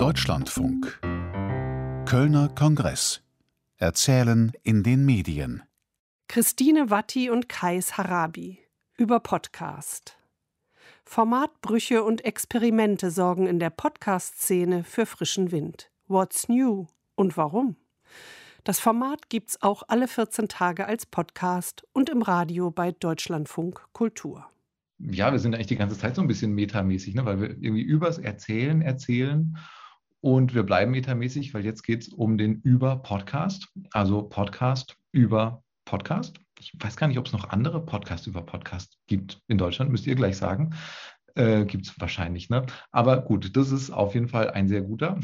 Deutschlandfunk Kölner Kongress Erzählen in den Medien Christine Watti und Kais Harabi über Podcast. Formatbrüche und Experimente sorgen in der Podcast-Szene für frischen Wind. What's new und warum? Das Format gibt's auch alle 14 Tage als Podcast und im Radio bei Deutschlandfunk Kultur ja, wir sind eigentlich die ganze Zeit so ein bisschen metamäßig, ne? weil wir irgendwie übers Erzählen erzählen und wir bleiben metamäßig, weil jetzt geht es um den Über-Podcast, also Podcast über Podcast. Ich weiß gar nicht, ob es noch andere Podcasts über Podcast gibt in Deutschland, müsst ihr gleich sagen. Äh, gibt es wahrscheinlich, ne? Aber gut, das ist auf jeden Fall ein sehr guter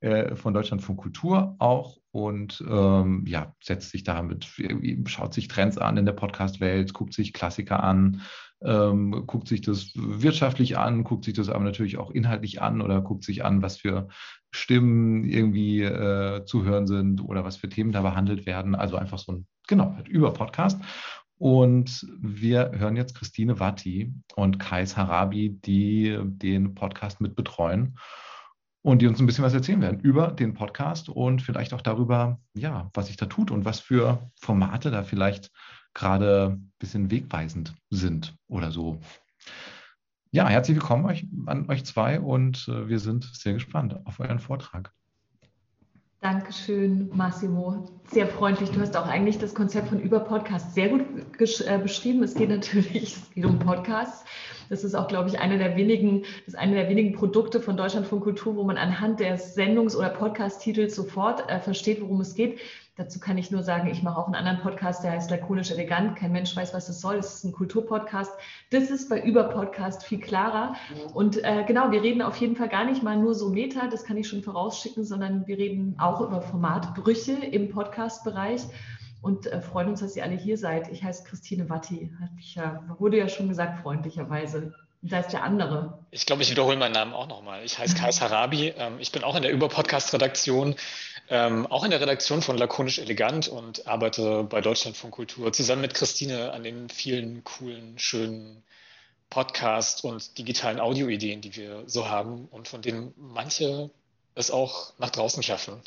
äh, von Deutschland von Kultur auch und ähm, ja, setzt sich damit, schaut sich Trends an in der Podcast-Welt, guckt sich Klassiker an, ähm, guckt sich das wirtschaftlich an, guckt sich das aber natürlich auch inhaltlich an oder guckt sich an, was für Stimmen irgendwie äh, zu hören sind oder was für Themen da behandelt werden. Also einfach so ein, genau, halt über Podcast. Und wir hören jetzt Christine Watti und Kais Harabi, die den Podcast mit betreuen und die uns ein bisschen was erzählen werden über den Podcast und vielleicht auch darüber, ja, was sich da tut und was für Formate da vielleicht gerade ein bisschen wegweisend sind oder so. Ja, herzlich willkommen euch, an euch zwei und äh, wir sind sehr gespannt auf euren Vortrag. Dankeschön, Massimo. Sehr freundlich. Du hast auch eigentlich das Konzept von Über-Podcast sehr gut äh, beschrieben. Es geht natürlich, es geht um Podcasts. Das ist auch, glaube ich, eine der wenigen, das eine der wenigen Produkte von Deutschland von Kultur, wo man anhand des Sendungs- oder Podcast-Titels sofort äh, versteht, worum es geht. Dazu kann ich nur sagen, ich mache auch einen anderen Podcast, der heißt Lakonisch Elegant. Kein Mensch weiß, was das soll. Das ist ein Kulturpodcast. Das ist bei Über-Podcast viel klarer. Und äh, genau, wir reden auf jeden Fall gar nicht mal nur so Meta, das kann ich schon vorausschicken, sondern wir reden auch über Formatbrüche im Podcast-Bereich und äh, freuen uns, dass ihr alle hier seid. Ich heiße Christine Watti, ich, äh, wurde ja schon gesagt, freundlicherweise. Da ist der andere. Ich glaube, ich wiederhole meinen Namen auch nochmal. Ich heiße Kais Harabi. Ähm, ich bin auch in der Über-Podcast-Redaktion ähm, auch in der Redaktion von Lakonisch Elegant und arbeite bei Deutschland von Kultur zusammen mit Christine an den vielen coolen, schönen Podcast- und digitalen Audioideen, die wir so haben und von denen manche es auch nach draußen schaffen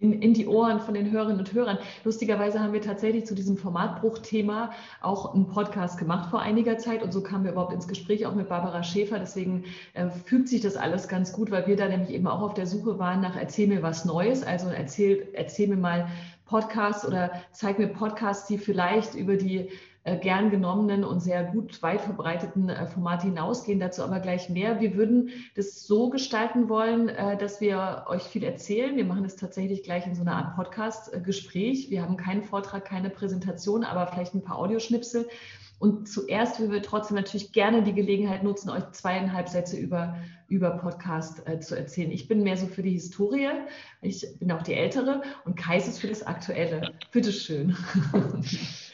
in, in die Ohren von den Hörerinnen und Hörern. Lustigerweise haben wir tatsächlich zu diesem Formatbruchthema auch einen Podcast gemacht vor einiger Zeit und so kamen wir überhaupt ins Gespräch auch mit Barbara Schäfer. Deswegen äh, fügt sich das alles ganz gut, weil wir da nämlich eben auch auf der Suche waren nach Erzähl mir was Neues. Also erzähl, erzähl mir mal Podcasts oder zeig mir Podcasts, die vielleicht über die gern genommenen und sehr gut weit verbreiteten äh, Formate hinausgehen. Dazu aber gleich mehr. Wir würden das so gestalten wollen, äh, dass wir euch viel erzählen. Wir machen es tatsächlich gleich in so einer Art Podcast-Gespräch. Wir haben keinen Vortrag, keine Präsentation, aber vielleicht ein paar Audioschnipsel. Und zuerst würden wir trotzdem natürlich gerne die Gelegenheit nutzen, euch zweieinhalb Sätze über, über Podcast äh, zu erzählen. Ich bin mehr so für die Historie, ich bin auch die Ältere und Kais ist für das Aktuelle. Bitteschön.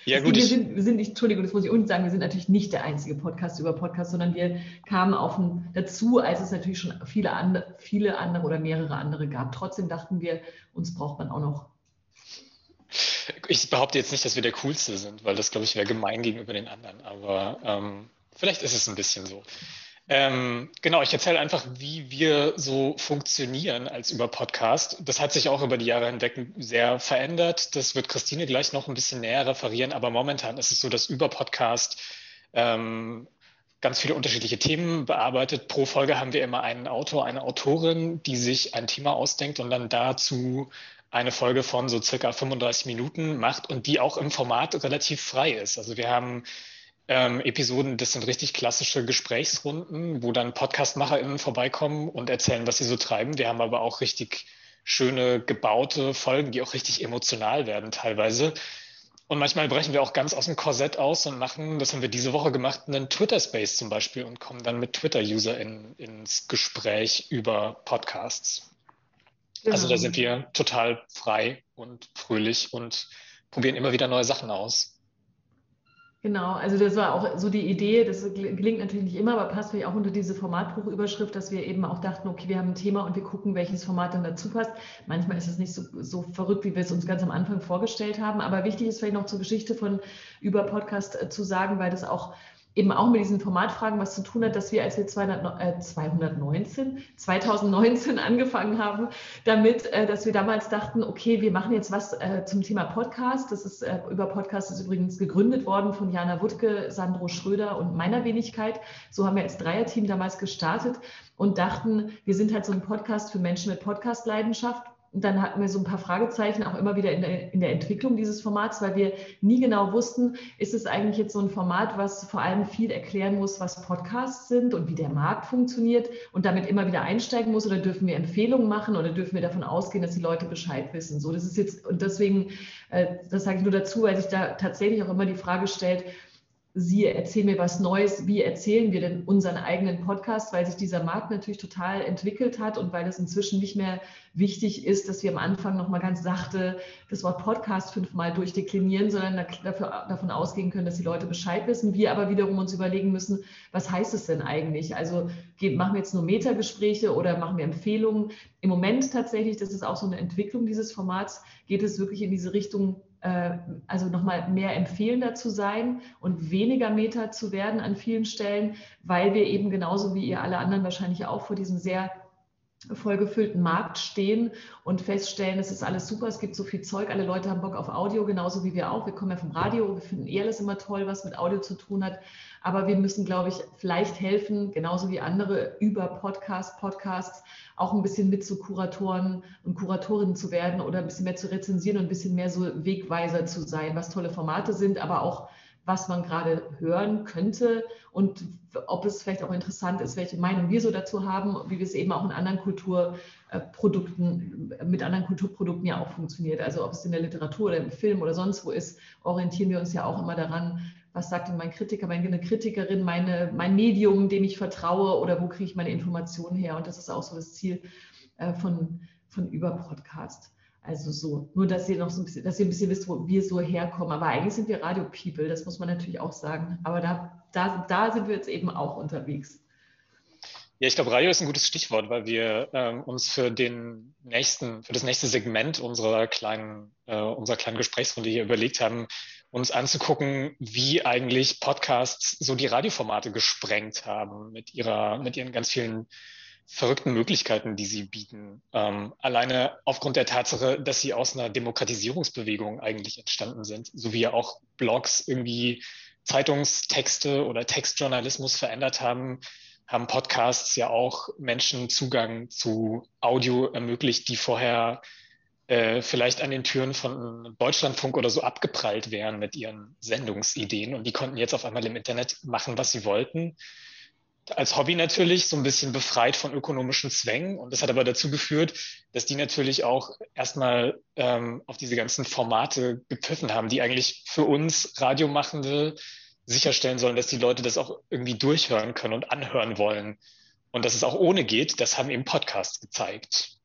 Ja, gut. Wir sind, wir sind nicht, Entschuldigung, das muss ich unten sagen, wir sind natürlich nicht der einzige Podcast über Podcast, sondern wir kamen auf ein, dazu, als es natürlich schon viele andere, viele andere oder mehrere andere gab. Trotzdem dachten wir, uns braucht man auch noch. Ich behaupte jetzt nicht, dass wir der Coolste sind, weil das, glaube ich, wäre gemein gegenüber den anderen. Aber ähm, vielleicht ist es ein bisschen so. Ähm, genau, ich erzähle einfach, wie wir so funktionieren als über Podcast. Das hat sich auch über die Jahre hinweg sehr verändert. Das wird Christine gleich noch ein bisschen näher referieren. Aber momentan ist es so, dass über Podcast ähm, ganz viele unterschiedliche Themen bearbeitet. Pro Folge haben wir immer einen Autor, eine Autorin, die sich ein Thema ausdenkt und dann dazu eine Folge von so circa 35 Minuten macht und die auch im Format relativ frei ist. Also wir haben ähm, Episoden, das sind richtig klassische Gesprächsrunden, wo dann PodcastmacherInnen vorbeikommen und erzählen, was sie so treiben. Wir haben aber auch richtig schöne gebaute Folgen, die auch richtig emotional werden teilweise. Und manchmal brechen wir auch ganz aus dem Korsett aus und machen, das haben wir diese Woche gemacht, einen Twitter-Space zum Beispiel und kommen dann mit Twitter-UserInnen ins Gespräch über Podcasts. Ja. Also da sind wir total frei und fröhlich und probieren immer wieder neue Sachen aus. Genau, also das war auch so die Idee, das gelingt natürlich nicht immer, aber passt vielleicht auch unter diese Formatbruchüberschrift, dass wir eben auch dachten, okay, wir haben ein Thema und wir gucken, welches Format dann dazu passt. Manchmal ist es nicht so, so verrückt, wie wir es uns ganz am Anfang vorgestellt haben, aber wichtig ist vielleicht noch zur Geschichte von über Podcast äh, zu sagen, weil das auch eben auch mit diesen Formatfragen was zu tun hat, dass wir, als wir 200, äh, 219, 2019 angefangen haben, damit, äh, dass wir damals dachten, okay, wir machen jetzt was äh, zum Thema Podcast. Das ist äh, über Podcast ist übrigens gegründet worden von Jana Wuttke, Sandro Schröder und meiner Wenigkeit. So haben wir als Dreierteam damals gestartet und dachten, wir sind halt so ein Podcast für Menschen mit Podcast-Leidenschaft dann hatten wir so ein paar Fragezeichen auch immer wieder in der, in der Entwicklung dieses Formats, weil wir nie genau wussten, ist es eigentlich jetzt so ein Format, was vor allem viel erklären muss, was Podcasts sind und wie der Markt funktioniert und damit immer wieder einsteigen muss oder dürfen wir Empfehlungen machen oder dürfen wir davon ausgehen, dass die Leute Bescheid wissen. So, das ist jetzt, und deswegen, äh, das sage ich nur dazu, weil sich da tatsächlich auch immer die Frage stellt, Sie erzählen mir was Neues. Wie erzählen wir denn unseren eigenen Podcast? Weil sich dieser Markt natürlich total entwickelt hat und weil es inzwischen nicht mehr wichtig ist, dass wir am Anfang nochmal ganz sachte das Wort Podcast fünfmal durchdeklinieren, sondern dafür, davon ausgehen können, dass die Leute Bescheid wissen. Wir aber wiederum uns überlegen müssen, was heißt es denn eigentlich? Also machen wir jetzt nur Metagespräche oder machen wir Empfehlungen? Im Moment tatsächlich, das ist auch so eine Entwicklung dieses Formats, geht es wirklich in diese Richtung, also nochmal mehr empfehlender zu sein und weniger Meta zu werden an vielen Stellen, weil wir eben genauso wie ihr alle anderen wahrscheinlich auch vor diesem sehr vollgefüllten Markt stehen und feststellen, es ist alles super, es gibt so viel Zeug, alle Leute haben Bock auf Audio, genauso wie wir auch. Wir kommen ja vom Radio, wir finden eh alles immer toll, was mit Audio zu tun hat. Aber wir müssen, glaube ich, vielleicht helfen, genauso wie andere über Podcast, Podcasts auch ein bisschen mit zu Kuratoren und Kuratorinnen zu werden oder ein bisschen mehr zu rezensieren und ein bisschen mehr so Wegweiser zu sein, was tolle Formate sind, aber auch was man gerade hören könnte und ob es vielleicht auch interessant ist, welche Meinung wir so dazu haben, wie wir es eben auch in anderen Kulturprodukten, mit anderen Kulturprodukten ja auch funktioniert. Also ob es in der Literatur oder im Film oder sonst wo ist, orientieren wir uns ja auch immer daran, was sagt denn mein Kritiker, meine Kritikerin, meine, mein Medium, dem ich vertraue oder wo kriege ich meine Informationen her. Und das ist auch so das Ziel äh, von, von Über-Podcast. Also so, nur dass ihr noch so ein bisschen, dass ihr ein bisschen wisst, wo wir so herkommen. Aber eigentlich sind wir Radio-People, das muss man natürlich auch sagen. Aber da, da, da sind wir jetzt eben auch unterwegs. Ja, ich glaube, Radio ist ein gutes Stichwort, weil wir ähm, uns für den nächsten, für das nächste Segment unserer kleinen, äh, unserer kleinen Gesprächsrunde hier überlegt haben, uns anzugucken, wie eigentlich Podcasts so die Radioformate gesprengt haben mit ihrer, mit ihren ganz vielen verrückten Möglichkeiten, die sie bieten. Ähm, alleine aufgrund der Tatsache, dass sie aus einer Demokratisierungsbewegung eigentlich entstanden sind, so wie ja auch Blogs irgendwie Zeitungstexte oder Textjournalismus verändert haben, haben Podcasts ja auch Menschen Zugang zu Audio ermöglicht, die vorher äh, vielleicht an den Türen von Deutschlandfunk oder so abgeprallt wären mit ihren Sendungsideen und die konnten jetzt auf einmal im Internet machen, was sie wollten als Hobby natürlich so ein bisschen befreit von ökonomischen Zwängen. Und das hat aber dazu geführt, dass die natürlich auch erstmal ähm, auf diese ganzen Formate gepfiffen haben, die eigentlich für uns Radiomachende sicherstellen sollen, dass die Leute das auch irgendwie durchhören können und anhören wollen. Und dass es auch ohne geht, das haben eben Podcasts gezeigt.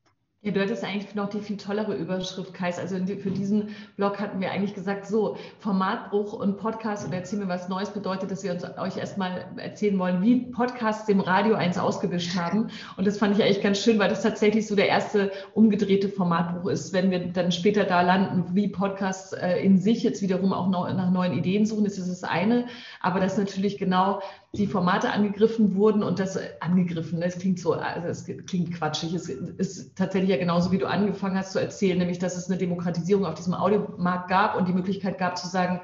Ja, du hattest eigentlich noch die viel tollere Überschrift, Kais. Also für diesen Blog hatten wir eigentlich gesagt, so Formatbruch und Podcast und erzähl mir was Neues bedeutet, dass wir uns euch erstmal erzählen wollen, wie Podcasts dem Radio eins ausgewischt haben. Und das fand ich eigentlich ganz schön, weil das tatsächlich so der erste umgedrehte Formatbruch ist, wenn wir dann später da landen, wie Podcasts äh, in sich jetzt wiederum auch nach neuen Ideen suchen, ist das das eine. Aber das natürlich genau die Formate angegriffen wurden und das angegriffen, das klingt so, also es klingt quatschig. Es ist tatsächlich ja genauso, wie du angefangen hast zu erzählen, nämlich dass es eine Demokratisierung auf diesem Audiomarkt gab und die Möglichkeit gab zu sagen,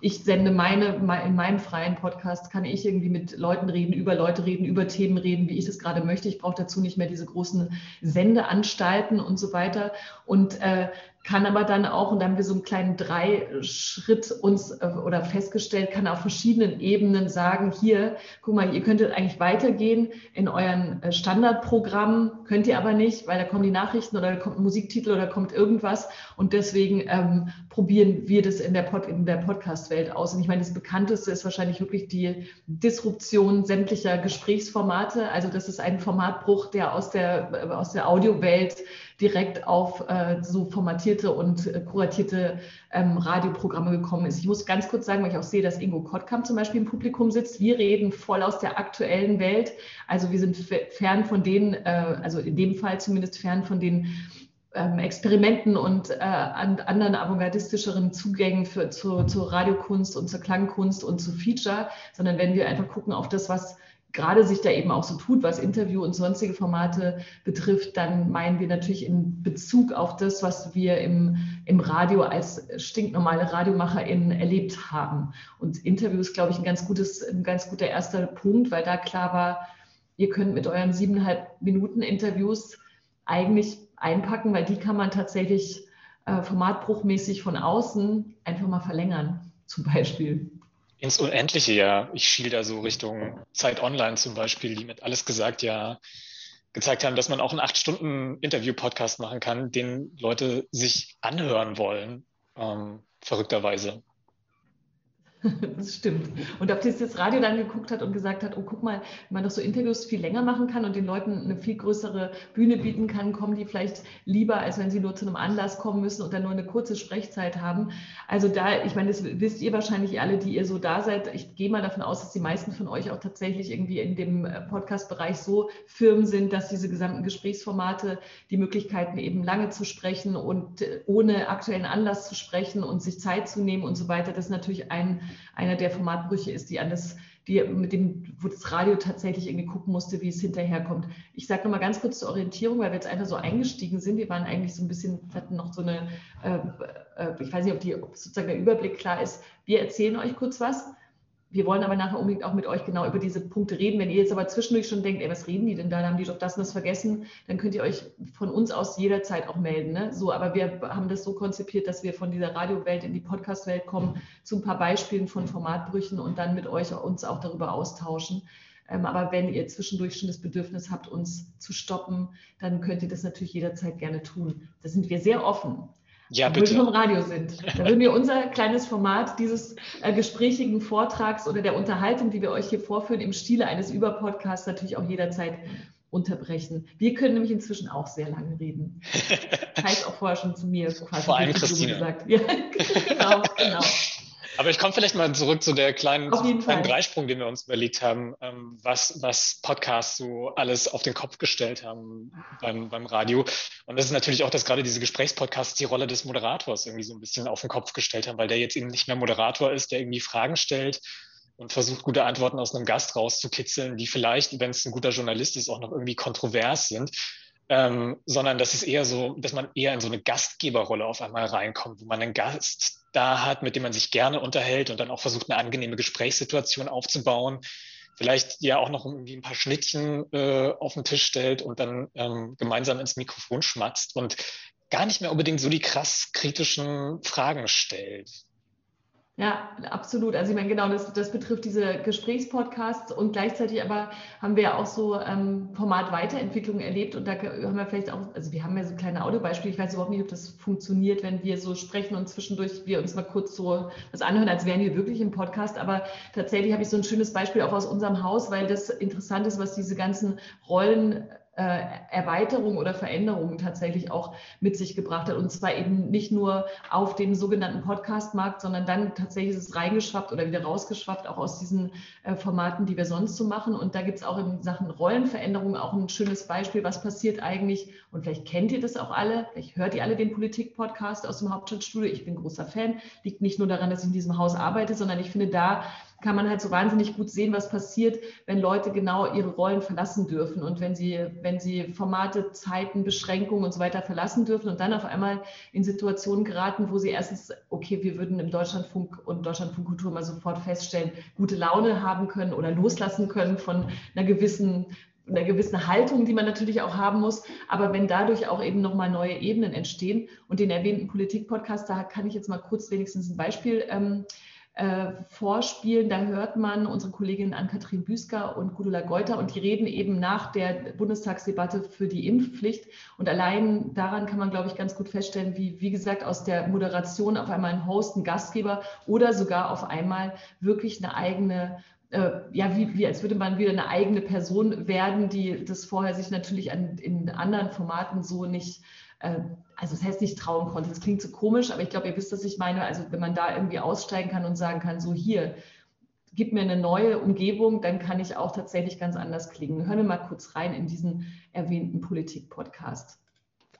ich sende meine, in meinem freien Podcast kann ich irgendwie mit Leuten reden, über Leute reden, über Themen reden, wie ich es gerade möchte. Ich brauche dazu nicht mehr diese großen Sendeanstalten und so weiter. Und äh, kann aber dann auch, und da haben wir so einen kleinen Drei-Schritt uns äh, oder festgestellt, kann auf verschiedenen Ebenen sagen, hier, guck mal, ihr könntet eigentlich weitergehen in euren äh, Standardprogramm, könnt ihr aber nicht, weil da kommen die Nachrichten oder da kommt ein Musiktitel oder kommt irgendwas und deswegen ähm, probieren wir das in der, Pod, der Podcast-Welt aus. Und ich meine, das bekannteste ist wahrscheinlich wirklich die Disruption sämtlicher Gesprächsformate. Also das ist ein Formatbruch, der aus der, äh, aus der Audiowelt direkt auf äh, so formatierte und äh, kuratierte ähm, Radioprogramme gekommen ist. Ich muss ganz kurz sagen, weil ich auch sehe, dass Ingo Kottkamp zum Beispiel im Publikum sitzt. Wir reden voll aus der aktuellen Welt. Also wir sind fern von denen, äh, also in dem Fall zumindest fern von den ähm, Experimenten und äh, an anderen avantgardistischeren Zugängen für, zu, zur Radiokunst und zur Klangkunst und zu Feature, sondern wenn wir einfach gucken auf das, was gerade sich da eben auch so tut, was Interview und sonstige Formate betrifft, dann meinen wir natürlich in Bezug auf das, was wir im, im Radio als stinknormale RadiomacherInnen erlebt haben. Und Interview ist, glaube ich, ein ganz, gutes, ein ganz guter erster Punkt, weil da klar war, ihr könnt mit euren siebeneinhalb Minuten Interviews eigentlich einpacken, weil die kann man tatsächlich äh, formatbruchmäßig von außen einfach mal verlängern, zum Beispiel. Ins Unendliche, ja. Ich schiel da so Richtung Zeit Online zum Beispiel, die mit alles gesagt ja gezeigt haben, dass man auch einen acht Stunden Interview-Podcast machen kann, den Leute sich anhören wollen, ähm, verrückterweise. Das stimmt. Und ob das das Radio dann geguckt hat und gesagt hat, oh, guck mal, wenn man doch so Interviews viel länger machen kann und den Leuten eine viel größere Bühne bieten kann, kommen die vielleicht lieber, als wenn sie nur zu einem Anlass kommen müssen und dann nur eine kurze Sprechzeit haben. Also da, ich meine, das wisst ihr wahrscheinlich alle, die ihr so da seid. Ich gehe mal davon aus, dass die meisten von euch auch tatsächlich irgendwie in dem äh, Podcast-Bereich so firm sind, dass diese gesamten Gesprächsformate die Möglichkeiten eben lange zu sprechen und äh, ohne aktuellen Anlass zu sprechen und sich Zeit zu nehmen und so weiter, das ist natürlich ein einer der Formatbrüche ist, die an das, die, mit dem, wo das Radio tatsächlich irgendwie gucken musste, wie es hinterherkommt. Ich sage nochmal ganz kurz zur Orientierung, weil wir jetzt einfach so eingestiegen sind. Wir waren eigentlich so ein bisschen, hatten noch so eine, äh, äh, ich weiß nicht, ob, die, ob sozusagen der Überblick klar ist. Wir erzählen euch kurz was wir wollen aber nachher unbedingt auch mit euch genau über diese Punkte reden. Wenn ihr jetzt aber zwischendurch schon denkt, ey, was reden die denn da? Da haben die doch das und das vergessen, dann könnt ihr euch von uns aus jederzeit auch melden. Ne? So, aber wir haben das so konzipiert, dass wir von dieser Radiowelt in die Podcast-Welt kommen, zu ein paar Beispielen von Formatbrüchen und dann mit euch uns auch darüber austauschen. Ähm, aber wenn ihr zwischendurch schon das Bedürfnis habt, uns zu stoppen, dann könnt ihr das natürlich jederzeit gerne tun. Da sind wir sehr offen. Ja, bitte. wir im Radio sind. Da würden wir unser kleines Format dieses äh, gesprächigen Vortrags oder der Unterhaltung, die wir euch hier vorführen, im Stile eines Überpodcasts natürlich auch jederzeit unterbrechen. Wir können nämlich inzwischen auch sehr lange reden. Heißt auch vorher schon zu mir quasi. Vor allem Christine. Gesagt. Ja, genau, genau. Aber ich komme vielleicht mal zurück zu der kleinen, kleinen Dreisprung, den wir uns überlegt haben, ähm, was, was Podcasts so alles auf den Kopf gestellt haben beim, beim Radio. Und das ist natürlich auch, dass gerade diese Gesprächspodcasts die Rolle des Moderators irgendwie so ein bisschen auf den Kopf gestellt haben, weil der jetzt eben nicht mehr Moderator ist, der irgendwie Fragen stellt und versucht, gute Antworten aus einem Gast rauszukitzeln, die vielleicht, wenn es ein guter Journalist ist, auch noch irgendwie kontrovers sind. Ähm, sondern das ist eher so, dass man eher in so eine Gastgeberrolle auf einmal reinkommt, wo man einen Gast da hat, mit dem man sich gerne unterhält und dann auch versucht, eine angenehme Gesprächssituation aufzubauen. Vielleicht ja auch noch irgendwie ein paar Schnittchen äh, auf den Tisch stellt und dann ähm, gemeinsam ins Mikrofon schmatzt und gar nicht mehr unbedingt so die krass kritischen Fragen stellt. Ja, absolut. Also ich meine, genau, das, das betrifft diese Gesprächspodcasts und gleichzeitig aber haben wir ja auch so ähm, Format-Weiterentwicklung erlebt und da haben wir vielleicht auch, also wir haben ja so kleine Audiobeispiele, ich weiß überhaupt nicht, ob das funktioniert, wenn wir so sprechen und zwischendurch wir uns mal kurz so was anhören, als wären wir wirklich im Podcast, aber tatsächlich habe ich so ein schönes Beispiel auch aus unserem Haus, weil das interessant ist, was diese ganzen Rollen Erweiterung oder Veränderungen tatsächlich auch mit sich gebracht hat. Und zwar eben nicht nur auf den sogenannten Podcast-Markt, sondern dann tatsächlich ist es reingeschwappt oder wieder rausgeschwappt, auch aus diesen äh, Formaten, die wir sonst so machen. Und da gibt es auch in Sachen Rollenveränderung auch ein schönes Beispiel, was passiert eigentlich. Und vielleicht kennt ihr das auch alle, vielleicht hört ihr alle den Politik-Podcast aus dem Hauptstadtstudio. Ich bin großer Fan. Liegt nicht nur daran, dass ich in diesem Haus arbeite, sondern ich finde, da kann man halt so wahnsinnig gut sehen, was passiert, wenn Leute genau ihre Rollen verlassen dürfen und wenn sie, wenn sie Formate, Zeiten, Beschränkungen und so weiter verlassen dürfen und dann auf einmal in Situationen geraten, wo sie erstens, okay, wir würden im Deutschlandfunk und Deutschlandfunk Kultur mal sofort feststellen, gute Laune haben können oder loslassen können von einer gewissen einer gewissen Haltung, die man natürlich auch haben muss. Aber wenn dadurch auch eben nochmal neue Ebenen entstehen und den erwähnten Politik-Podcast, da kann ich jetzt mal kurz wenigstens ein Beispiel ähm, äh, vorspielen. Da hört man unsere Kolleginnen Ann-Kathrin Büsker und Gudula Geuter und die reden eben nach der Bundestagsdebatte für die Impfpflicht. Und allein daran kann man, glaube ich, ganz gut feststellen, wie, wie gesagt, aus der Moderation auf einmal ein Host, ein Gastgeber oder sogar auf einmal wirklich eine eigene äh, ja, wie, wie als würde man wieder eine eigene Person werden, die das vorher sich natürlich an, in anderen Formaten so nicht also das heißt nicht trauen konnte. Das klingt so komisch, aber ich glaube, ihr wisst, was ich meine. Also wenn man da irgendwie aussteigen kann und sagen kann, so hier, gib mir eine neue Umgebung, dann kann ich auch tatsächlich ganz anders klingen. Hören wir mal kurz rein in diesen erwähnten Politik-Podcast.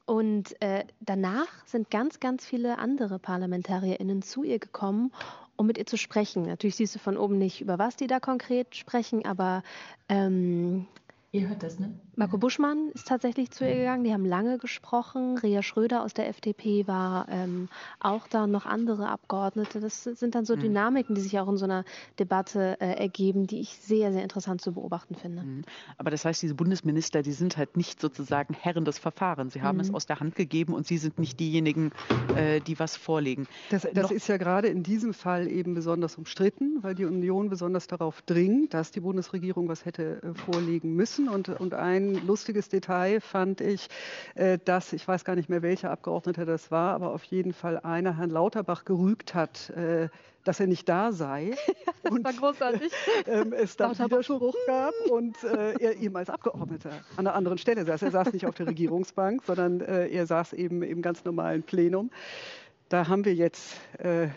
Und äh, danach sind ganz, ganz viele andere ParlamentarierInnen zu ihr gekommen, um mit ihr zu sprechen. Natürlich siehst du von oben nicht, über was die da konkret sprechen, aber ähm, Ihr hört das, ne? Marco Buschmann ist tatsächlich zu ihr gegangen. Die haben lange gesprochen. Ria Schröder aus der FDP war ähm, auch da, noch andere Abgeordnete. Das sind dann so mhm. Dynamiken, die sich auch in so einer Debatte äh, ergeben, die ich sehr, sehr interessant zu beobachten finde. Mhm. Aber das heißt, diese Bundesminister, die sind halt nicht sozusagen Herren des Verfahrens. Sie haben mhm. es aus der Hand gegeben und sie sind nicht diejenigen, äh, die was vorlegen. Das, das ist ja gerade in diesem Fall eben besonders umstritten, weil die Union besonders darauf dringt, dass die Bundesregierung was hätte äh, vorlegen müssen. Und, und ein lustiges Detail fand ich, äh, dass, ich weiß gar nicht mehr, welcher Abgeordnete das war, aber auf jeden Fall einer Herrn Lauterbach gerügt hat, äh, dass er nicht da sei. das und, war großartig. Ähm, es dann Widerspruch gab und äh, er eben als Abgeordneter an einer anderen Stelle saß. Er saß nicht auf der Regierungsbank, sondern äh, er saß eben im ganz normalen Plenum. Da haben wir jetzt äh,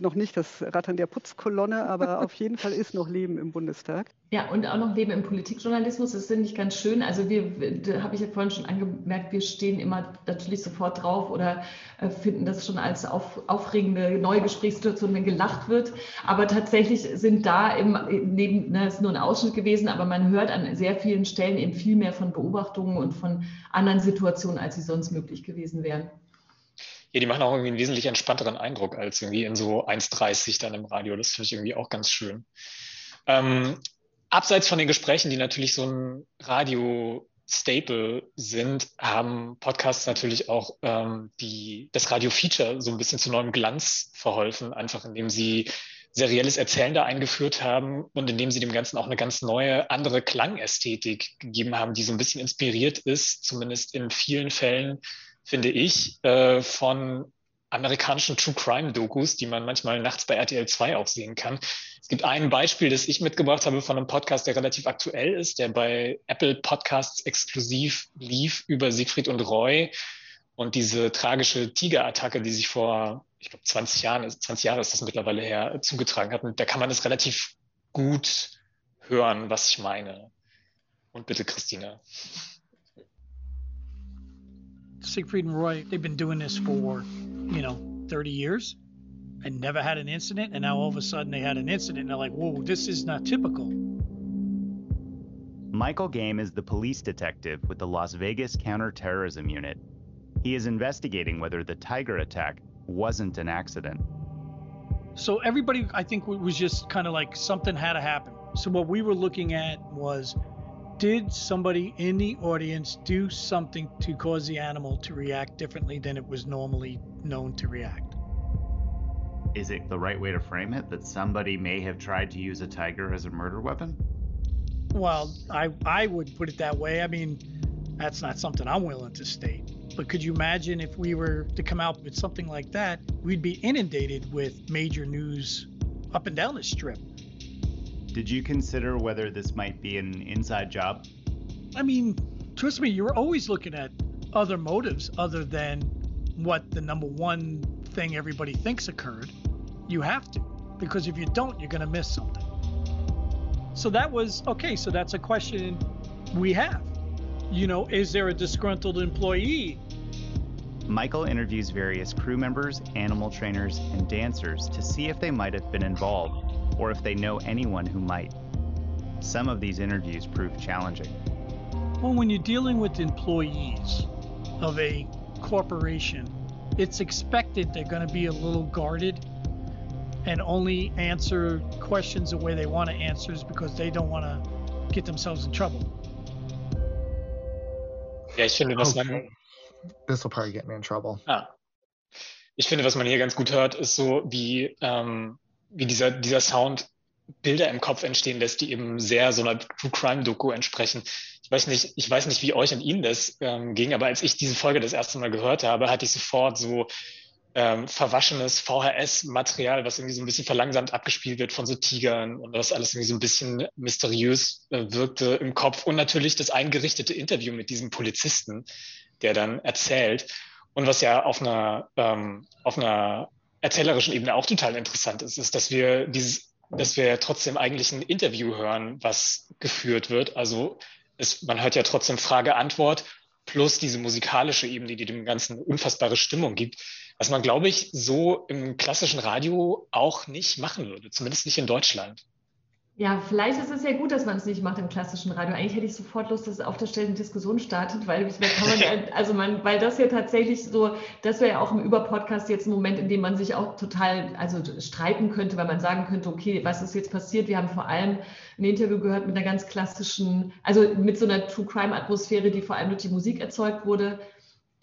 noch nicht das Rattern der Putzkolonne, aber auf jeden Fall ist noch Leben im Bundestag. Ja, und auch noch Leben im Politikjournalismus. Das finde ich ganz schön. Also wir, da habe ich ja vorhin schon angemerkt, wir stehen immer natürlich sofort drauf oder äh, finden das schon als auf, aufregende neue Gesprächssituation, wenn gelacht wird. Aber tatsächlich sind da im, neben, na, ist nur ein Ausschnitt gewesen, aber man hört an sehr vielen Stellen eben viel mehr von Beobachtungen und von anderen Situationen, als sie sonst möglich gewesen wären. Ja, die machen auch irgendwie einen wesentlich entspannteren Eindruck als irgendwie in so 1,30 dann im Radio. Das finde ich irgendwie auch ganz schön. Ähm, abseits von den Gesprächen, die natürlich so ein Radio-Staple sind, haben Podcasts natürlich auch ähm, die, das Radio-Feature so ein bisschen zu neuem Glanz verholfen, einfach indem sie serielles Erzählen da eingeführt haben und indem sie dem Ganzen auch eine ganz neue, andere Klangästhetik gegeben haben, die so ein bisschen inspiriert ist, zumindest in vielen Fällen finde ich, äh, von amerikanischen True Crime Dokus, die man manchmal nachts bei RTL 2 auch sehen kann. Es gibt ein Beispiel, das ich mitgebracht habe von einem Podcast, der relativ aktuell ist, der bei Apple Podcasts exklusiv lief über Siegfried und Roy und diese tragische Tigerattacke, die sich vor, ich glaube, 20 Jahren, 20 Jahre ist das mittlerweile her, zugetragen hat. Und da kann man es relativ gut hören, was ich meine. Und bitte, Christina. Siegfried and Roy, they've been doing this for, you know, 30 years and never had an incident. And now all of a sudden they had an incident and they're like, whoa, this is not typical. Michael Game is the police detective with the Las Vegas Counterterrorism Unit. He is investigating whether the Tiger attack wasn't an accident. So everybody, I think, was just kind of like something had to happen. So what we were looking at was did somebody in the audience do something to cause the animal to react differently than it was normally known to react? Is it the right way to frame it that somebody may have tried to use a tiger as a murder weapon? Well, I I would put it that way. I mean, that's not something I'm willing to state. But could you imagine if we were to come out with something like that, we'd be inundated with major news up and down the strip. Did you consider whether this might be an inside job? I mean, trust me, you're always looking at other motives other than what the number one thing everybody thinks occurred. You have to, because if you don't, you're going to miss something. So that was okay. So that's a question we have. You know, is there a disgruntled employee? Michael interviews various crew members, animal trainers, and dancers to see if they might have been involved or if they know anyone who might. Some of these interviews prove challenging. Well, when you're dealing with employees of a corporation, it's expected they're going to be a little guarded and only answer questions the way they want to answer because they don't want to get themselves in trouble. Ja, ich finde, was man. This will probably get me in trouble. Ah. Ich finde, was man hier ganz gut hört, ist so, wie ähm, wie dieser, dieser Sound Bilder im Kopf entstehen lässt, die eben sehr so einer True Crime Doku entsprechen. Ich weiß nicht, ich weiß nicht, wie euch und Ihnen das ähm, ging, aber als ich diese Folge das erste Mal gehört habe, hatte ich sofort so ähm, verwaschenes VHS-Material, was irgendwie so ein bisschen verlangsamt abgespielt wird von so Tigern und was alles irgendwie so ein bisschen mysteriös äh, wirkte im Kopf und natürlich das eingerichtete Interview mit diesem Polizisten, der dann erzählt und was ja auf einer ähm, auf einer erzählerischen Ebene auch total interessant ist, ist, dass wir dieses, dass wir trotzdem eigentlich ein Interview hören, was geführt wird. Also es, man hört ja trotzdem Frage-Antwort plus diese musikalische Ebene, die dem Ganzen unfassbare Stimmung gibt, was man, glaube ich, so im klassischen Radio auch nicht machen würde, zumindest nicht in Deutschland. Ja, vielleicht ist es ja gut, dass man es nicht macht im klassischen Radio. Eigentlich hätte ich sofort Lust, dass es auf der Stelle eine Diskussion startet, weil kann man, also man, weil das ja tatsächlich so, das wäre ja auch im Überpodcast jetzt ein Moment, in dem man sich auch total, also streiten könnte, weil man sagen könnte, okay, was ist jetzt passiert? Wir haben vor allem ein Interview gehört mit einer ganz klassischen, also mit so einer True Crime Atmosphäre, die vor allem durch die Musik erzeugt wurde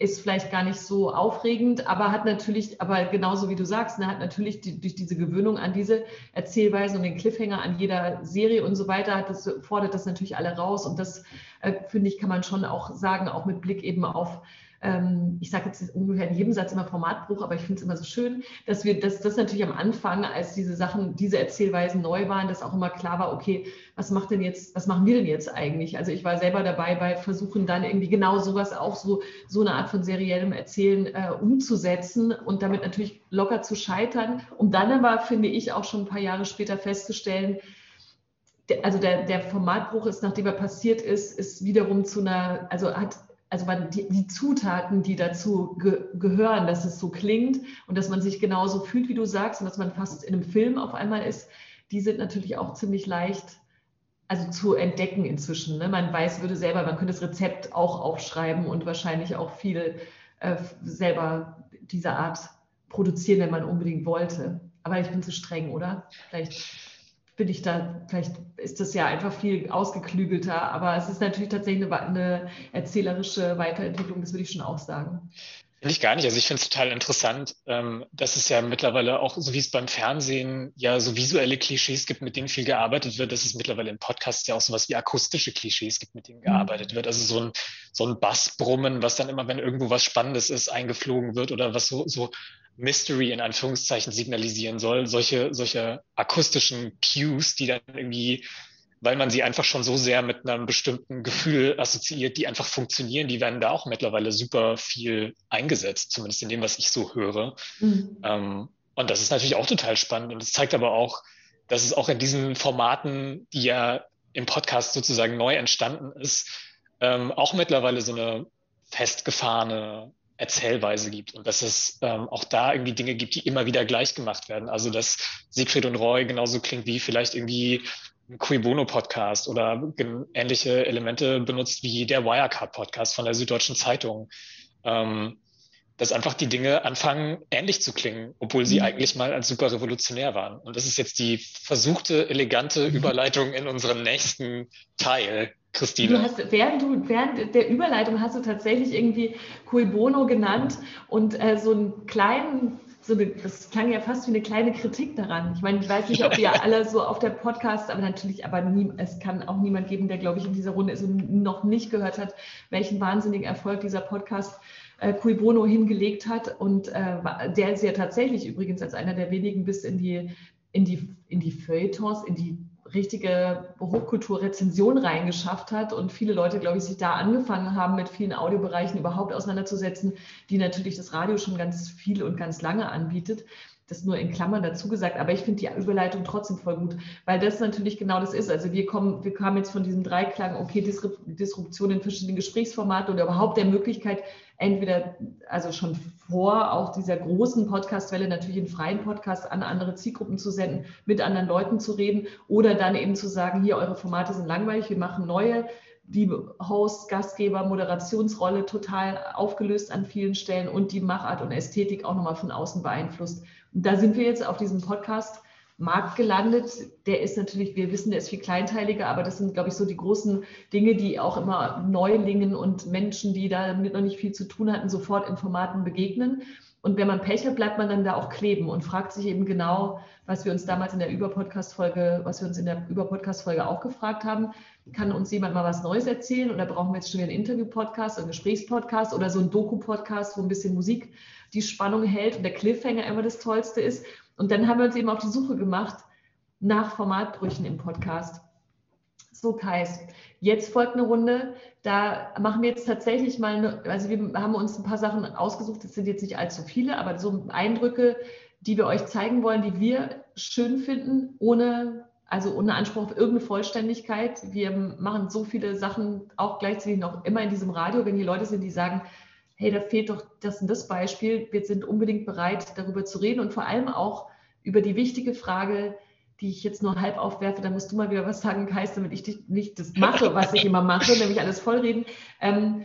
ist vielleicht gar nicht so aufregend, aber hat natürlich, aber genauso wie du sagst, ne, hat natürlich die, durch diese Gewöhnung an diese Erzählweise und den Cliffhanger an jeder Serie und so weiter, das fordert das natürlich alle raus. Und das, äh, finde ich, kann man schon auch sagen, auch mit Blick eben auf ähm, ich sage jetzt ungefähr in jedem Satz immer Formatbruch, aber ich finde es immer so schön, dass wir, dass das natürlich am Anfang, als diese Sachen, diese Erzählweisen neu waren, dass auch immer klar war, okay, was macht denn jetzt, was machen wir denn jetzt eigentlich? Also ich war selber dabei bei Versuchen dann irgendwie genau sowas auch so, so eine Art von seriellem Erzählen äh, umzusetzen und damit natürlich locker zu scheitern, um dann aber, finde ich, auch schon ein paar Jahre später festzustellen, also der, der Formatbruch ist, nachdem er passiert ist, ist wiederum zu einer, also hat also man, die, die, Zutaten, die dazu ge gehören, dass es so klingt und dass man sich genauso fühlt, wie du sagst, und dass man fast in einem Film auf einmal ist, die sind natürlich auch ziemlich leicht also zu entdecken inzwischen. Ne? Man weiß, würde selber, man könnte das Rezept auch aufschreiben und wahrscheinlich auch viel äh, selber dieser Art produzieren, wenn man unbedingt wollte. Aber ich bin zu streng, oder? Vielleicht bin ich da, vielleicht ist das ja einfach viel ausgeklügelter, aber es ist natürlich tatsächlich eine, eine erzählerische Weiterentwicklung, das würde ich schon auch sagen. Finde ich gar nicht. Also ich finde es total interessant, ähm, dass es ja mittlerweile auch, so wie es beim Fernsehen ja so visuelle Klischees gibt, mit denen viel gearbeitet wird, dass es mittlerweile in Podcasts ja auch sowas wie akustische Klischees gibt, mit denen mhm. gearbeitet wird. Also so ein, so ein Bassbrummen, was dann immer, wenn irgendwo was Spannendes ist, eingeflogen wird oder was so, so Mystery in Anführungszeichen signalisieren soll. Solche, solche akustischen Cues, die dann irgendwie, weil man sie einfach schon so sehr mit einem bestimmten Gefühl assoziiert, die einfach funktionieren, die werden da auch mittlerweile super viel eingesetzt, zumindest in dem, was ich so höre. Mhm. Ähm, und das ist natürlich auch total spannend. Und es zeigt aber auch, dass es auch in diesen Formaten, die ja im Podcast sozusagen neu entstanden ist, ähm, auch mittlerweile so eine festgefahrene Erzählweise gibt und dass es ähm, auch da irgendwie Dinge gibt, die immer wieder gleich gemacht werden. Also dass Siegfried und Roy genauso klingt wie vielleicht irgendwie ein Cui Bono Podcast oder ähnliche Elemente benutzt wie der Wirecard Podcast von der Süddeutschen Zeitung. Ähm, dass einfach die Dinge anfangen ähnlich zu klingen, obwohl sie mhm. eigentlich mal als super revolutionär waren. Und das ist jetzt die versuchte elegante. Überleitung in unseren nächsten Teil, Christine. Du hast, während, du, während der Überleitung hast du tatsächlich irgendwie Cui Bono genannt und äh, so einen kleinen, so eine, das klang ja fast wie eine kleine Kritik daran. Ich meine, ich weiß nicht, ob ihr alle so auf der Podcast, aber natürlich, aber nie, es kann auch niemand geben, der, glaube ich, in dieser Runde ist und noch nicht gehört hat, welchen wahnsinnigen Erfolg dieser Podcast äh, Cui Bono hingelegt hat und äh, der ist ja tatsächlich übrigens als einer der wenigen bis in die, in die, in die Feuilletons, in die richtige Hochkulturrezension reingeschafft hat und viele Leute, glaube ich, sich da angefangen haben, mit vielen Audiobereichen überhaupt auseinanderzusetzen, die natürlich das Radio schon ganz viel und ganz lange anbietet. Das nur in Klammern dazu gesagt, aber ich finde die Überleitung trotzdem voll gut, weil das natürlich genau das ist. Also wir kommen, wir kamen jetzt von diesem Dreiklang, okay, Disruption in verschiedenen Gesprächsformaten oder überhaupt der Möglichkeit, entweder also schon vor auch dieser großen Podcastwelle natürlich in freien Podcast an andere Zielgruppen zu senden, mit anderen Leuten zu reden oder dann eben zu sagen, hier eure Formate sind langweilig, wir machen neue, die Host, Gastgeber, Moderationsrolle total aufgelöst an vielen Stellen und die Machart und Ästhetik auch nochmal von außen beeinflusst. Und da sind wir jetzt auf diesem Podcast Markt gelandet. Der ist natürlich, wir wissen, der ist viel kleinteiliger, aber das sind, glaube ich, so die großen Dinge, die auch immer Neulingen und Menschen, die damit noch nicht viel zu tun hatten, sofort in Formaten begegnen. Und wenn man Pech hat, bleibt man dann da auch kleben und fragt sich eben genau, was wir uns damals in der Überpodcast-Folge, was wir uns in der Überpodcast-Folge auch gefragt haben. Kann uns jemand mal was Neues erzählen oder brauchen wir jetzt schon wieder einen Interview-Podcast, einen Gesprächspodcast oder so einen Doku-Podcast, wo ein bisschen Musik die Spannung hält und der Cliffhanger immer das Tollste ist? Und dann haben wir uns eben auf die Suche gemacht nach Formatbrüchen im Podcast. So, Kais, jetzt folgt eine Runde. Da machen wir jetzt tatsächlich mal, eine, also wir haben uns ein paar Sachen ausgesucht, das sind jetzt nicht allzu viele, aber so Eindrücke, die wir euch zeigen wollen, die wir schön finden, ohne Also ohne Anspruch auf irgendeine Vollständigkeit. Wir machen so viele Sachen auch gleichzeitig noch immer in diesem Radio, wenn hier Leute sind, die sagen, hey, da fehlt doch das und das Beispiel. Wir sind unbedingt bereit, darüber zu reden und vor allem auch über die wichtige Frage, die ich jetzt nur halb aufwerfe, da musst du mal wieder was sagen, Kais, damit ich nicht das mache, was ich immer mache, nämlich alles vollreden. Ähm,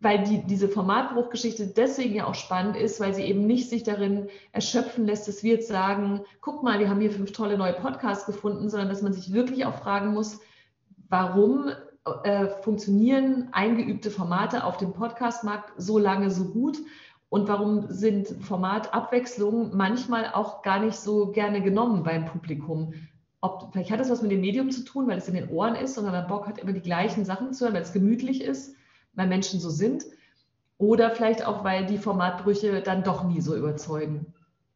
weil die, diese Formatbruchgeschichte deswegen ja auch spannend ist, weil sie eben nicht sich darin erschöpfen lässt, dass wir jetzt sagen, guck mal, wir haben hier fünf tolle neue Podcasts gefunden, sondern dass man sich wirklich auch fragen muss, warum äh, funktionieren eingeübte Formate auf dem Podcastmarkt so lange so gut und warum sind Formatabwechslungen manchmal auch gar nicht so gerne genommen beim Publikum? Ob, vielleicht hat das was mit dem Medium zu tun, weil es in den Ohren ist und man Bock hat, immer die gleichen Sachen zu hören, weil es gemütlich ist weil Menschen so sind. Oder vielleicht auch, weil die Formatbrüche dann doch nie so überzeugen.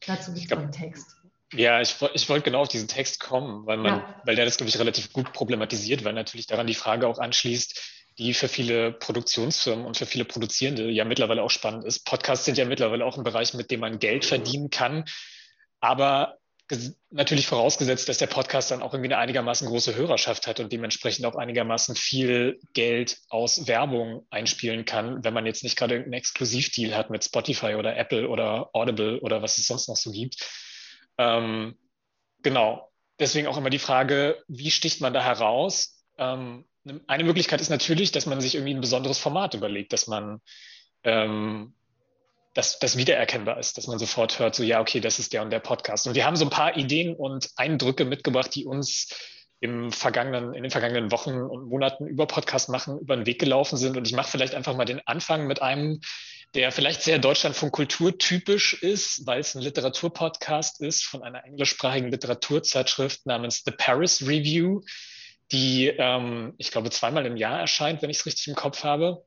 Dazu gibt es einen Text. Ja, ich, ich wollte genau auf diesen Text kommen, weil, man, ja. weil der das, glaube ich, relativ gut problematisiert, weil natürlich daran die Frage auch anschließt, die für viele Produktionsfirmen und für viele Produzierende ja mittlerweile auch spannend ist. Podcasts sind ja mittlerweile auch ein Bereich, mit dem man Geld verdienen kann. Aber natürlich vorausgesetzt, dass der Podcast dann auch irgendwie eine einigermaßen große Hörerschaft hat und dementsprechend auch einigermaßen viel Geld aus Werbung einspielen kann, wenn man jetzt nicht gerade einen Exklusivdeal hat mit Spotify oder Apple oder Audible oder was es sonst noch so gibt. Ähm, genau. Deswegen auch immer die Frage, wie sticht man da heraus? Ähm, eine Möglichkeit ist natürlich, dass man sich irgendwie ein besonderes Format überlegt, dass man ähm, dass das wiedererkennbar ist, dass man sofort hört, so ja, okay, das ist der und der Podcast. Und wir haben so ein paar Ideen und Eindrücke mitgebracht, die uns im vergangenen, in den vergangenen Wochen und Monaten über Podcast machen, über den Weg gelaufen sind. Und ich mache vielleicht einfach mal den Anfang mit einem, der vielleicht sehr Deutschlandfunk kulturtypisch ist, weil es ein Literaturpodcast ist von einer englischsprachigen Literaturzeitschrift namens The Paris Review, die, ähm, ich glaube, zweimal im Jahr erscheint, wenn ich es richtig im Kopf habe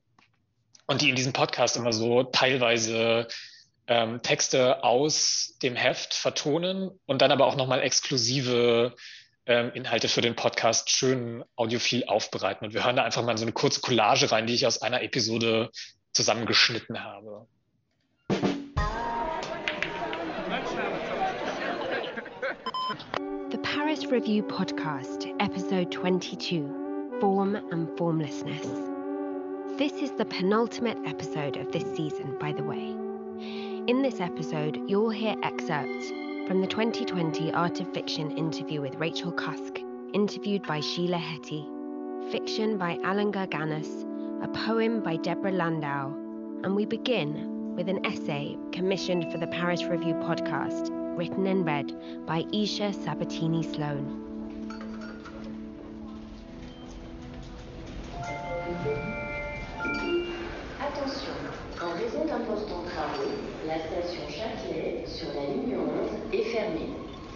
und die in diesem Podcast immer so teilweise ähm, Texte aus dem Heft vertonen und dann aber auch nochmal exklusive ähm, Inhalte für den Podcast schön audiophil aufbereiten. Und wir hören da einfach mal so eine kurze Collage rein, die ich aus einer Episode zusammengeschnitten habe. Paris Review Podcast, Episode 22 Form and Formlessness. This is the penultimate episode of this season, by the way. In this episode, you'll hear excerpts from the 2020 Art of Fiction interview with Rachel Cusk, interviewed by Sheila Hetty, fiction by Alan Garganis, a poem by Deborah Landau, and we begin with an essay commissioned for the Paris Review podcast, written and read by Isha Sabatini Sloan.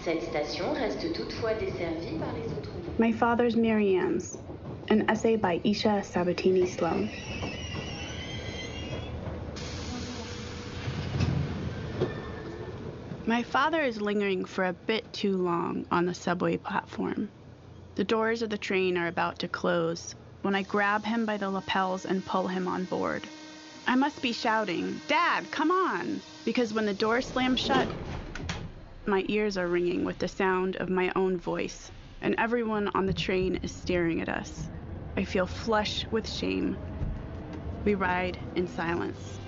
Cette station reste toutefois desservie par les autres My Father's Marianne's, an essay by Isha Sabatini Sloan. My father is lingering for a bit too long on the subway platform. The doors of the train are about to close when I grab him by the lapels and pull him on board. I must be shouting, Dad, come on! Because when the door slams shut, my ears are ringing with the sound of my own voice, and everyone on the train is staring at us. I feel flush with shame. We ride in silence.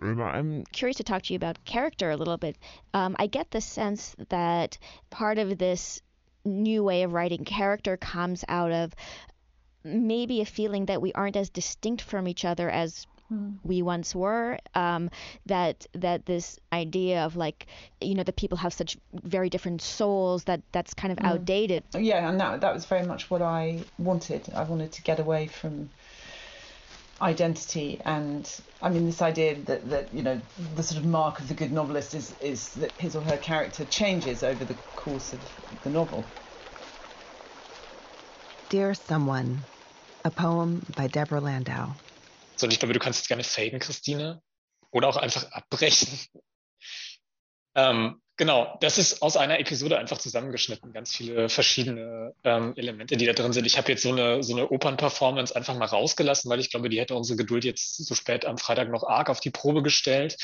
I'm curious to talk to you about character a little bit. Um, I get the sense that part of this new way of writing character comes out of maybe a feeling that we aren't as distinct from each other as mm. we once were. Um, that that this idea of like you know that people have such very different souls that that's kind of mm. outdated. Yeah, and that that was very much what I wanted. I wanted to get away from identity and I mean this idea that, that you know the sort of mark of the good novelist is is that his or her character changes over the course of the novel. Dear Someone, a poem by Deborah Landau. So, und ich glaube, du kannst jetzt gerne faden, Christine, oder auch einfach abbrechen. ähm, genau, das ist aus einer Episode einfach zusammengeschnitten, ganz viele verschiedene ähm, Elemente, die da drin sind. Ich habe jetzt so eine, so eine Opernperformance einfach mal rausgelassen, weil ich glaube, die hätte unsere Geduld jetzt so spät am Freitag noch arg auf die Probe gestellt.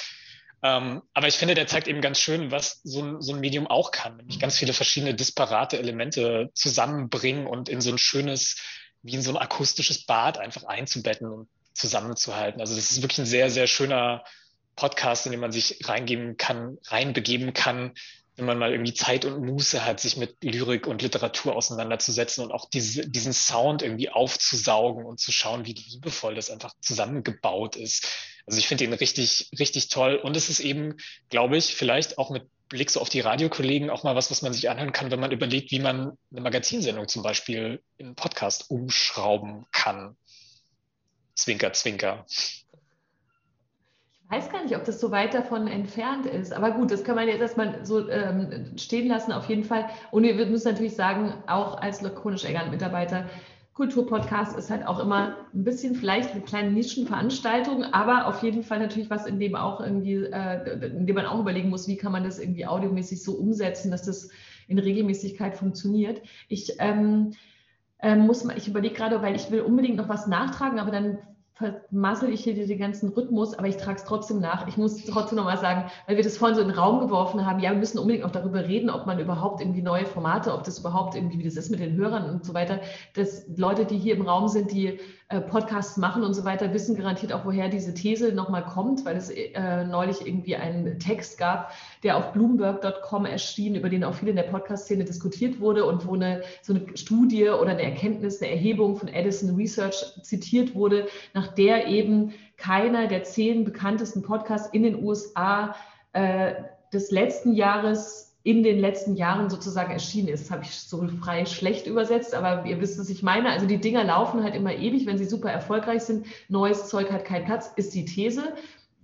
Ähm, aber ich finde, der zeigt eben ganz schön, was so ein, so ein Medium auch kann, nämlich ganz viele verschiedene disparate Elemente zusammenbringen und in so ein schönes, wie in so ein akustisches Bad einfach einzubetten und zusammenzuhalten. Also das ist wirklich ein sehr, sehr schöner Podcast, in dem man sich reingeben kann, reinbegeben kann, wenn man mal irgendwie Zeit und Muße hat, sich mit Lyrik und Literatur auseinanderzusetzen und auch diese, diesen Sound irgendwie aufzusaugen und zu schauen, wie liebevoll das einfach zusammengebaut ist. Also ich finde ihn richtig, richtig toll. Und es ist eben, glaube ich, vielleicht auch mit Blick so auf die Radiokollegen auch mal was, was man sich anhören kann, wenn man überlegt, wie man eine Magazinsendung zum Beispiel in einen Podcast umschrauben kann. Zwinker, zwinker weiß gar nicht, ob das so weit davon entfernt ist. Aber gut, das kann man jetzt erstmal so ähm, stehen lassen, auf jeden Fall. Und wir müssen natürlich sagen, auch als lakonisch Elegant-Mitarbeiter, Kulturpodcast ist halt auch immer ein bisschen vielleicht eine kleine Nischenveranstaltung, aber auf jeden Fall natürlich was, in dem auch irgendwie, äh, in dem man auch überlegen muss, wie kann man das irgendwie audiomäßig so umsetzen, dass das in Regelmäßigkeit funktioniert. Ich ähm, äh, muss mal, ich überlege gerade, weil ich will unbedingt noch was nachtragen, aber dann vermassel ich hier den ganzen Rhythmus, aber ich trage es trotzdem nach. Ich muss trotzdem nochmal sagen, weil wir das vorhin so in den Raum geworfen haben, ja, wir müssen unbedingt auch darüber reden, ob man überhaupt irgendwie neue Formate, ob das überhaupt irgendwie, wie das ist mit den Hörern und so weiter, dass Leute, die hier im Raum sind, die Podcasts machen und so weiter, wissen garantiert auch, woher diese These nochmal kommt, weil es äh, neulich irgendwie einen Text gab, der auf bloomberg.com erschien, über den auch viel in der Podcast-Szene diskutiert wurde und wo eine, so eine Studie oder eine Erkenntnis, eine Erhebung von Edison Research zitiert wurde, nach der eben keiner der zehn bekanntesten Podcasts in den USA äh, des letzten Jahres in den letzten Jahren sozusagen erschienen ist. Das habe ich so frei schlecht übersetzt, aber ihr wisst, was ich meine. Also die Dinger laufen halt immer ewig, wenn sie super erfolgreich sind. Neues Zeug hat keinen Platz, ist die These.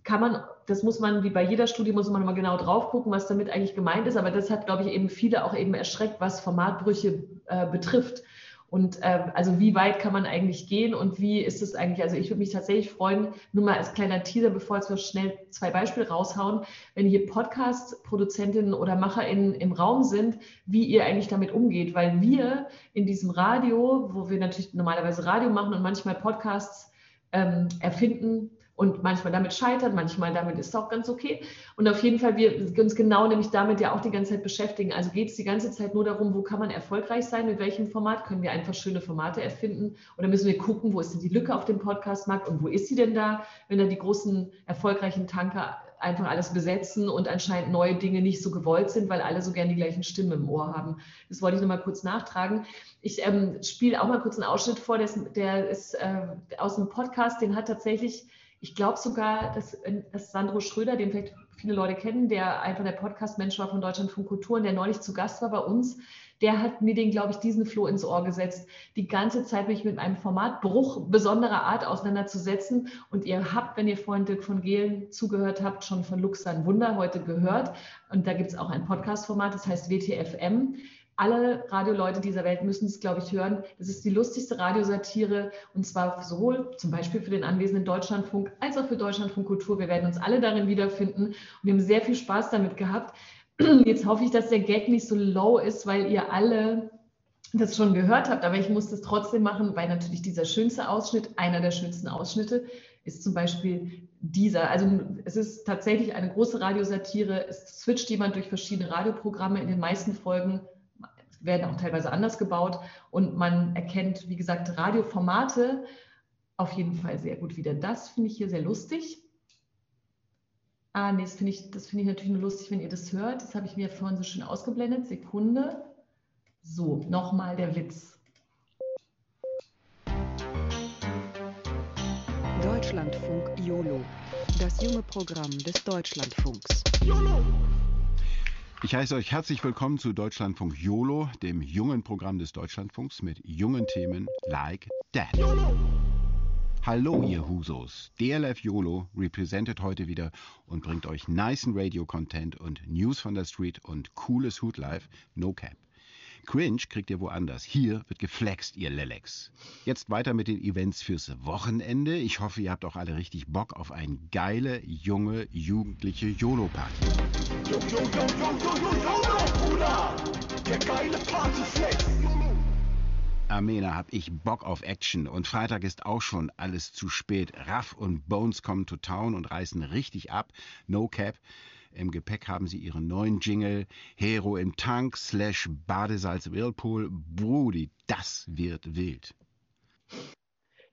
Kann man, das muss man, wie bei jeder Studie, muss man mal genau drauf gucken, was damit eigentlich gemeint ist. Aber das hat, glaube ich, eben viele auch eben erschreckt, was Formatbrüche äh, betrifft. Und äh, also wie weit kann man eigentlich gehen und wie ist es eigentlich? Also ich würde mich tatsächlich freuen, nur mal als kleiner Teaser, bevor wir schnell zwei Beispiele raushauen, wenn hier Podcast-Produzentinnen oder MacherInnen im Raum sind, wie ihr eigentlich damit umgeht. Weil wir in diesem Radio, wo wir natürlich normalerweise Radio machen und manchmal Podcasts ähm, erfinden, und manchmal damit scheitern, manchmal damit ist es auch ganz okay. Und auf jeden Fall, wir uns genau nämlich damit ja auch die ganze Zeit beschäftigen. Also geht es die ganze Zeit nur darum, wo kann man erfolgreich sein, mit welchem Format können wir einfach schöne Formate erfinden oder müssen wir gucken, wo ist denn die Lücke auf dem Podcastmarkt und wo ist sie denn da, wenn da die großen erfolgreichen Tanker einfach alles besetzen und anscheinend neue Dinge nicht so gewollt sind, weil alle so gern die gleichen Stimmen im Ohr haben. Das wollte ich nochmal kurz nachtragen. Ich ähm, spiele auch mal kurz einen Ausschnitt vor, der ist, der ist äh, aus einem Podcast, den hat tatsächlich ich glaube sogar, dass, dass, Sandro Schröder, den vielleicht viele Leute kennen, der einfach der Podcast-Mensch war von Deutschlandfunk Kultur und der neulich zu Gast war bei uns, der hat mir den, glaube ich, diesen Floh ins Ohr gesetzt, die ganze Zeit mich mit einem Formatbruch besonderer Art auseinanderzusetzen. Und ihr habt, wenn ihr vorhin Dirk von Gehlen zugehört habt, schon von Luxan Wunder heute gehört. Und da gibt es auch ein Podcast-Format, das heißt WTFM alle Radioleute dieser Welt müssen es, glaube ich, hören. Das ist die lustigste Radiosatire und zwar sowohl zum Beispiel für den anwesenden Deutschlandfunk als auch für Deutschlandfunk Kultur. Wir werden uns alle darin wiederfinden und wir haben sehr viel Spaß damit gehabt. Jetzt hoffe ich, dass der Gag nicht so low ist, weil ihr alle das schon gehört habt, aber ich muss das trotzdem machen, weil natürlich dieser schönste Ausschnitt, einer der schönsten Ausschnitte, ist zum Beispiel dieser. Also es ist tatsächlich eine große Radiosatire. Es switcht jemand durch verschiedene Radioprogramme. In den meisten Folgen werden auch teilweise anders gebaut und man erkennt, wie gesagt, Radioformate auf jeden Fall sehr gut wieder. Das finde ich hier sehr lustig. Ah, nee, das finde ich, find ich natürlich nur lustig, wenn ihr das hört. Das habe ich mir vorhin so schön ausgeblendet. Sekunde. So, nochmal der Witz. Deutschlandfunk YOLO, das junge Programm des Deutschlandfunks. YOLO! Ich heiße euch herzlich willkommen zu Deutschlandfunk YOLO, dem jungen Programm des Deutschlandfunks mit jungen Themen like that. YOLO! Hallo ihr Husos, DLF YOLO representet heute wieder und bringt euch nice Radio-Content und News von der Street und cooles Hood Life, no cap. Cringe kriegt ihr woanders. Hier wird geflext, ihr Lelex. Jetzt weiter mit den Events fürs Wochenende. Ich hoffe, ihr habt auch alle richtig Bock auf eine geile, junge, jugendliche YOLO-Party. Yo, yo, yo, yo, yo, yo, YOLO, Bruder! Der geile Partyflex! Amena, hab ich Bock auf Action. Und Freitag ist auch schon alles zu spät. Raff und Bones kommen to town und reißen richtig ab. No Cap. Im Gepäck haben sie ihren neuen Jingle. Hero im Tank slash Badesalz Whirlpool. Brudi, das wird wild.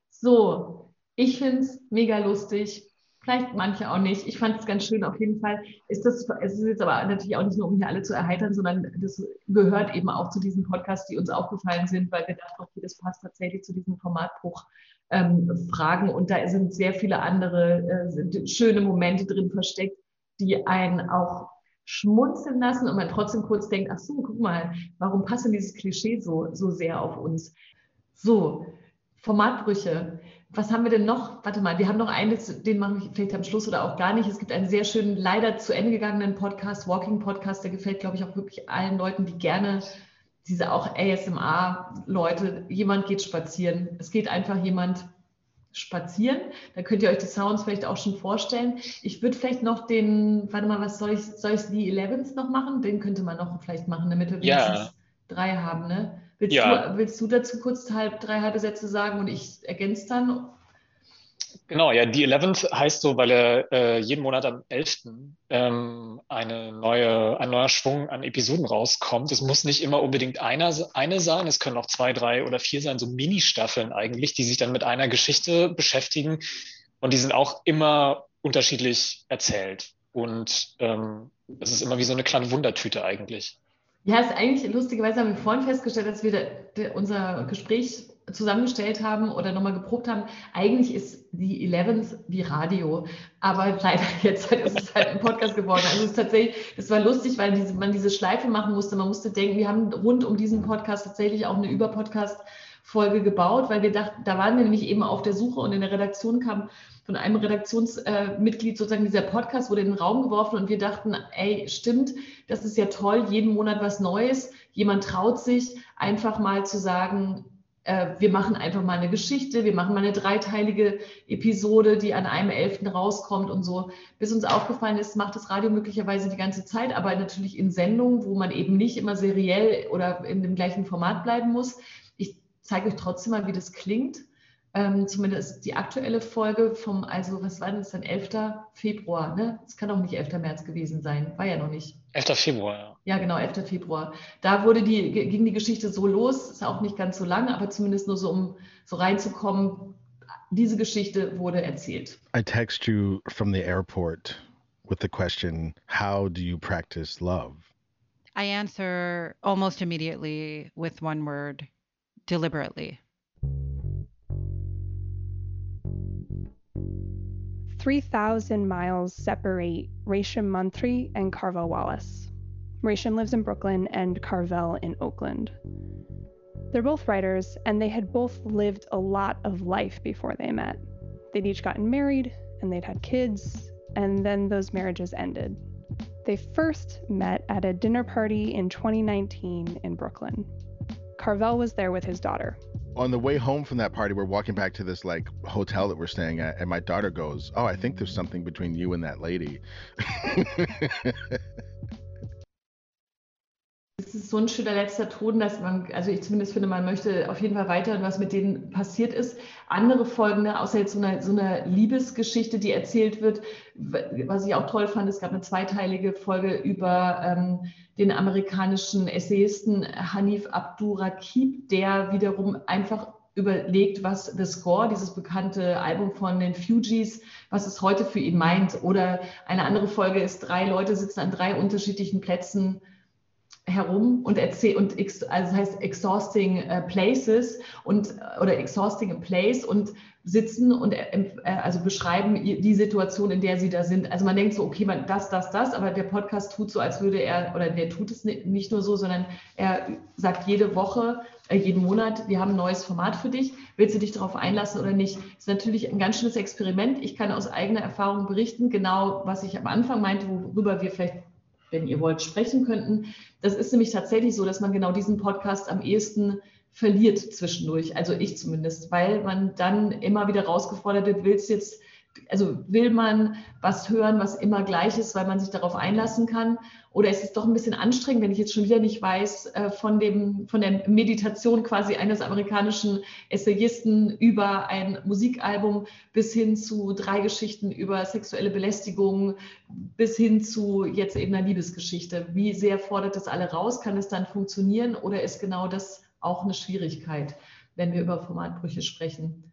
So, ich finde es mega lustig. Vielleicht manche auch nicht. Ich fand es ganz schön. Auf jeden Fall ist das, es ist jetzt aber natürlich auch nicht nur, um hier alle zu erheitern, sondern das gehört eben auch zu diesen Podcasts, die uns aufgefallen sind, weil wir dachten, okay, das passt tatsächlich zu diesen Formatbruch-Fragen. Ähm, und da sind sehr viele andere äh, schöne Momente drin versteckt, die einen auch schmunzeln lassen und man trotzdem kurz denkt, ach so, guck mal, warum passt denn dieses Klischee so, so sehr auf uns? So, Formatbrüche. Was haben wir denn noch? Warte mal, wir haben noch einen, den machen wir vielleicht am Schluss oder auch gar nicht. Es gibt einen sehr schönen, leider zu Ende gegangenen Podcast, Walking Podcast, der gefällt, glaube ich, auch wirklich allen Leuten, die gerne diese auch ASMR-Leute, jemand geht spazieren. Es geht einfach jemand spazieren. Da könnt ihr euch die Sounds vielleicht auch schon vorstellen. Ich würde vielleicht noch den, warte mal, was soll ich, soll ich die Elevens noch machen? Den könnte man noch vielleicht machen, damit wir wenigstens ja. drei haben, ne? Willst, ja. du, willst du dazu kurz halb, drei halbe Sätze sagen und ich ergänze dann? Genau, ja, die 11th heißt so, weil er äh, jeden Monat am 11. Ähm, eine neue, ein neuer Schwung an Episoden rauskommt. Es muss nicht immer unbedingt einer, eine sein, es können auch zwei, drei oder vier sein, so Mini-Staffeln eigentlich, die sich dann mit einer Geschichte beschäftigen. Und die sind auch immer unterschiedlich erzählt. Und ähm, es ist immer wie so eine kleine Wundertüte eigentlich. Ja, ist eigentlich lustigerweise haben wir vorhin festgestellt, dass wir de, de, unser Gespräch zusammengestellt haben oder nochmal geprobt haben. Eigentlich ist die Eleventh wie Radio, aber leider jetzt ist es halt ein Podcast geworden. Also es ist tatsächlich, es war lustig, weil diese, man diese Schleife machen musste. Man musste denken, wir haben rund um diesen Podcast tatsächlich auch eine Überpodcast Folge gebaut, weil wir dachten, da waren wir nämlich eben auf der Suche und in der Redaktion kam von einem Redaktionsmitglied sozusagen dieser Podcast wurde in den Raum geworfen und wir dachten, ey, stimmt, das ist ja toll, jeden Monat was Neues. Jemand traut sich einfach mal zu sagen, äh, wir machen einfach mal eine Geschichte, wir machen mal eine dreiteilige Episode, die an einem Elften rauskommt und so. Bis uns aufgefallen ist, macht das Radio möglicherweise die ganze Zeit, aber natürlich in Sendungen, wo man eben nicht immer seriell oder in dem gleichen Format bleiben muss. Ich zeige euch trotzdem mal, wie das klingt ähm, zumindest die aktuelle Folge vom, also was war das dann, 11. Februar, ne? Es kann auch nicht 11. März gewesen sein, war ja noch nicht. 11. Februar, ja. Ja, genau, 11. Februar. Da wurde die, ging die Geschichte so los, ist auch nicht ganz so lang, aber zumindest nur so, um so reinzukommen, diese Geschichte wurde erzählt. I text you from the airport with the question, how do you practice love? I answer almost immediately with one word, deliberately. 3,000 miles separate Rasham Mantri and Carvel Wallace. Rasham lives in Brooklyn and Carvel in Oakland. They're both writers, and they had both lived a lot of life before they met. They'd each gotten married, and they'd had kids, and then those marriages ended. They first met at a dinner party in 2019 in Brooklyn. Carvel was there with his daughter, on the way home from that party, we're walking back to this like hotel that we're staying at, and my daughter goes, "Oh, I think there's something between you and that lady." Es ist so ein schöner letzter Ton, dass man, also ich zumindest finde, man möchte auf jeden Fall weiterhören, was mit denen passiert ist. Andere Folgen, ne, außer jetzt so eine, so eine Liebesgeschichte, die erzählt wird, was ich auch toll fand, es gab eine zweiteilige Folge über ähm, den amerikanischen Essayisten Hanif Abdurakib, der wiederum einfach überlegt, was The Score, dieses bekannte Album von den Fugees, was es heute für ihn meint. Oder eine andere Folge ist, drei Leute sitzen an drei unterschiedlichen Plätzen herum und erzählen und also das heißt exhausting uh, places und oder exhausting a place und sitzen und äh, äh, also beschreiben die Situation, in der sie da sind. Also man denkt so, okay, man, das, das, das, aber der Podcast tut so, als würde er, oder der tut es nicht nur so, sondern er sagt jede Woche, äh, jeden Monat, wir haben ein neues Format für dich. Willst du dich darauf einlassen oder nicht? Das ist natürlich ein ganz schönes Experiment. Ich kann aus eigener Erfahrung berichten, genau was ich am Anfang meinte, worüber wir vielleicht wenn ihr wollt, sprechen könnten. Das ist nämlich tatsächlich so, dass man genau diesen Podcast am ehesten verliert zwischendurch, also ich zumindest, weil man dann immer wieder rausgefordert wird, willst jetzt also will man was hören, was immer gleich ist, weil man sich darauf einlassen kann? Oder ist es doch ein bisschen anstrengend, wenn ich jetzt schon wieder nicht weiß, äh, von, dem, von der Meditation quasi eines amerikanischen Essayisten über ein Musikalbum bis hin zu drei Geschichten über sexuelle Belästigung, bis hin zu jetzt eben einer Liebesgeschichte. Wie sehr fordert das alle raus? Kann es dann funktionieren oder ist genau das auch eine Schwierigkeit, wenn wir über Formatbrüche sprechen?